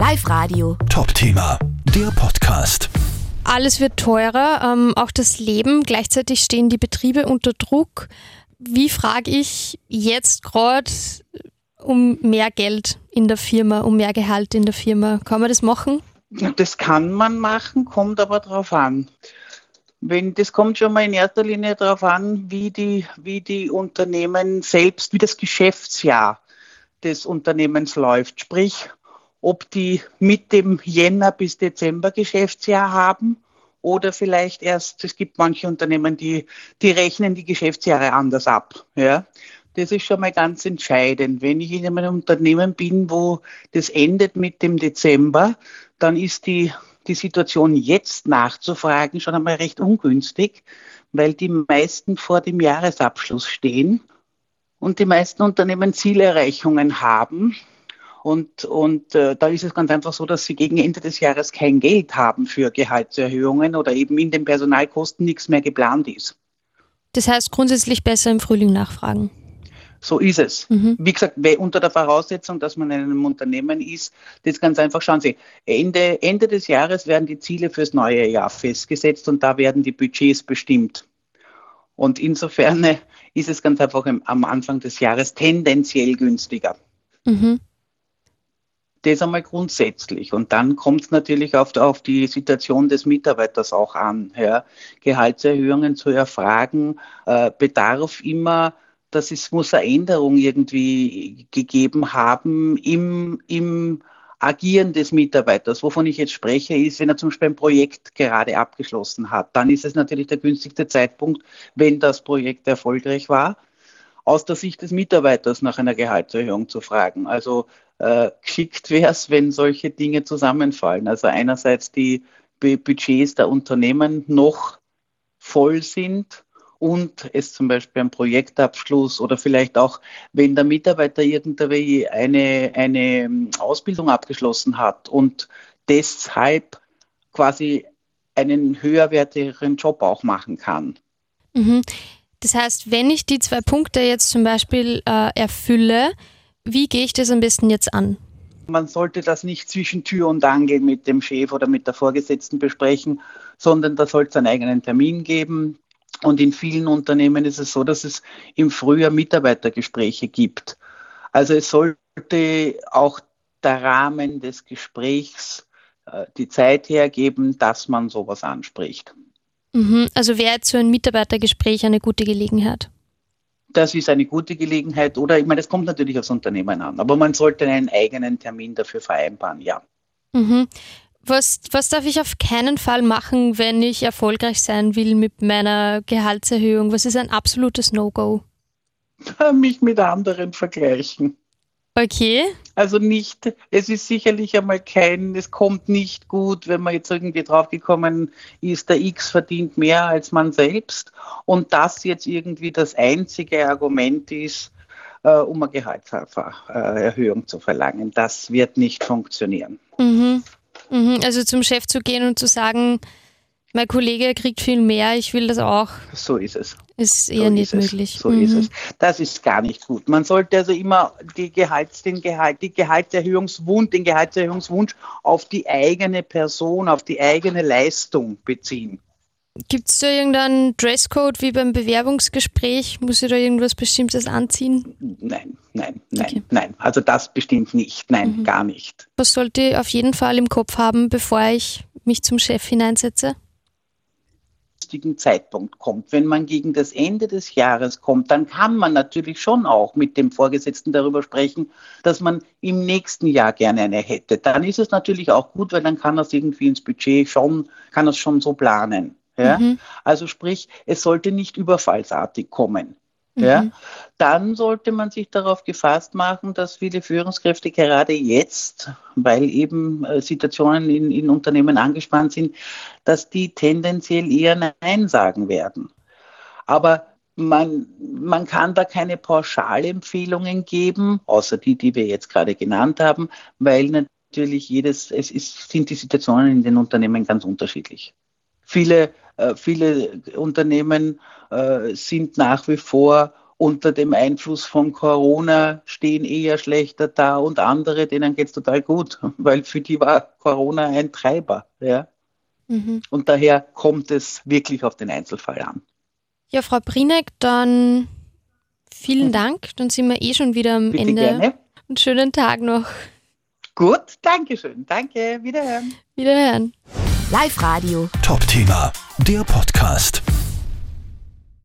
Live Radio. Top-Thema, der Podcast. Alles wird teurer, ähm, auch das Leben. Gleichzeitig stehen die Betriebe unter Druck. Wie frage ich jetzt gerade um mehr Geld in der Firma, um mehr Gehalt in der Firma? Kann man das machen? Das kann man machen, kommt aber darauf an. Wenn, das kommt schon mal in erster Linie darauf an, wie die, wie die Unternehmen selbst, wie das Geschäftsjahr des Unternehmens läuft. Sprich, ob die mit dem Jänner bis Dezember Geschäftsjahr haben oder vielleicht erst, es gibt manche Unternehmen, die, die rechnen die Geschäftsjahre anders ab. Ja. Das ist schon mal ganz entscheidend. Wenn ich in einem Unternehmen bin, wo das endet mit dem Dezember, dann ist die, die Situation jetzt nachzufragen schon einmal recht ungünstig, weil die meisten vor dem Jahresabschluss stehen und die meisten Unternehmen Zielerreichungen haben. Und, und äh, da ist es ganz einfach so, dass sie gegen Ende des Jahres kein Geld haben für Gehaltserhöhungen oder eben in den Personalkosten nichts mehr geplant ist. Das heißt grundsätzlich besser im Frühling nachfragen. So ist es. Mhm. Wie gesagt, unter der Voraussetzung, dass man in einem Unternehmen ist, das ganz einfach schauen Sie. Ende, Ende des Jahres werden die Ziele fürs neue Jahr festgesetzt und da werden die Budgets bestimmt. Und insofern äh, ist es ganz einfach am Anfang des Jahres tendenziell günstiger. Mhm. Das einmal grundsätzlich. Und dann kommt es natürlich auf, auf, die Situation des Mitarbeiters auch an. Ja. Gehaltserhöhungen zu erfragen, äh, bedarf immer dass es muss eine Änderung irgendwie gegeben haben im, im Agieren des Mitarbeiters. Wovon ich jetzt spreche, ist, wenn er zum Beispiel ein Projekt gerade abgeschlossen hat, dann ist es natürlich der günstigste Zeitpunkt, wenn das Projekt erfolgreich war, aus der Sicht des Mitarbeiters nach einer Gehaltserhöhung zu fragen. Also äh, geschickt wäre es, wenn solche Dinge zusammenfallen. Also einerseits die Budgets der Unternehmen noch voll sind und es zum Beispiel ein Projektabschluss oder vielleicht auch, wenn der Mitarbeiter irgendwie eine, eine Ausbildung abgeschlossen hat und deshalb quasi einen höherwertigeren Job auch machen kann. Mhm. Das heißt, wenn ich die zwei Punkte jetzt zum Beispiel äh, erfülle, wie gehe ich das am besten jetzt an? Man sollte das nicht zwischen Tür und Angel mit dem Chef oder mit der Vorgesetzten besprechen, sondern da soll es einen eigenen Termin geben. Und in vielen Unternehmen ist es so, dass es im Frühjahr Mitarbeitergespräche gibt. Also es sollte auch der Rahmen des Gesprächs äh, die Zeit hergeben, dass man sowas anspricht. Mhm. Also wäre jetzt so ein Mitarbeitergespräch eine gute Gelegenheit? Das ist eine gute Gelegenheit oder ich meine, es kommt natürlich aufs Unternehmen an, aber man sollte einen eigenen Termin dafür vereinbaren, ja. Mhm. Was, was darf ich auf keinen Fall machen, wenn ich erfolgreich sein will mit meiner Gehaltserhöhung? Was ist ein absolutes No-Go? Mich mit anderen vergleichen. Okay. Also nicht, es ist sicherlich einmal kein, es kommt nicht gut, wenn man jetzt irgendwie draufgekommen ist, der X verdient mehr als man selbst und das jetzt irgendwie das einzige Argument ist, äh, um eine Gehaltserhöhung zu verlangen. Das wird nicht funktionieren. Mhm. Mhm, also zum Chef zu gehen und zu sagen, mein Kollege kriegt viel mehr, ich will das auch. So ist es. Ist eher so nicht ist möglich. So mhm. ist es. Das ist gar nicht gut. Man sollte also immer die Gehalts, den Gehalt, die Gehaltserhöhungswunsch, den Gehaltserhöhungswunsch auf die eigene Person, auf die eigene Leistung beziehen. Gibt es da irgendeinen Dresscode wie beim Bewerbungsgespräch? Muss ich da irgendwas Bestimmtes anziehen? Nein, nein, nein, okay. nein. Also das bestimmt nicht. Nein, mhm. gar nicht. Was sollte ich auf jeden Fall im Kopf haben, bevor ich mich zum Chef hineinsetze? Zeitpunkt kommt. Wenn man gegen das Ende des Jahres kommt, dann kann man natürlich schon auch mit dem Vorgesetzten darüber sprechen, dass man im nächsten Jahr gerne eine hätte. Dann ist es natürlich auch gut, weil dann kann es irgendwie ins Budget schon, kann es schon so planen. Ja? Mhm. Also sprich, es sollte nicht überfallsartig kommen. Mhm. Ja? Dann sollte man sich darauf gefasst machen, dass viele Führungskräfte gerade jetzt, weil eben äh, Situationen in, in Unternehmen angespannt sind, dass die tendenziell eher Nein sagen werden. Aber man, man kann da keine Pauschalempfehlungen geben, außer die, die wir jetzt gerade genannt haben, weil natürlich jedes, es ist, sind die Situationen in den Unternehmen ganz unterschiedlich. Viele, viele Unternehmen äh, sind nach wie vor unter dem Einfluss von Corona stehen eher schlechter da und andere, denen geht es total gut, weil für die war Corona ein Treiber. Ja? Mhm. Und daher kommt es wirklich auf den Einzelfall an. Ja, Frau Brinek, dann vielen mhm. Dank. Dann sind wir eh schon wieder am Bitte Ende. Gerne. Einen schönen Tag noch. Gut, danke schön. Danke, wiederhören. Wiederhören. Live Radio. Top Thema, der Podcast.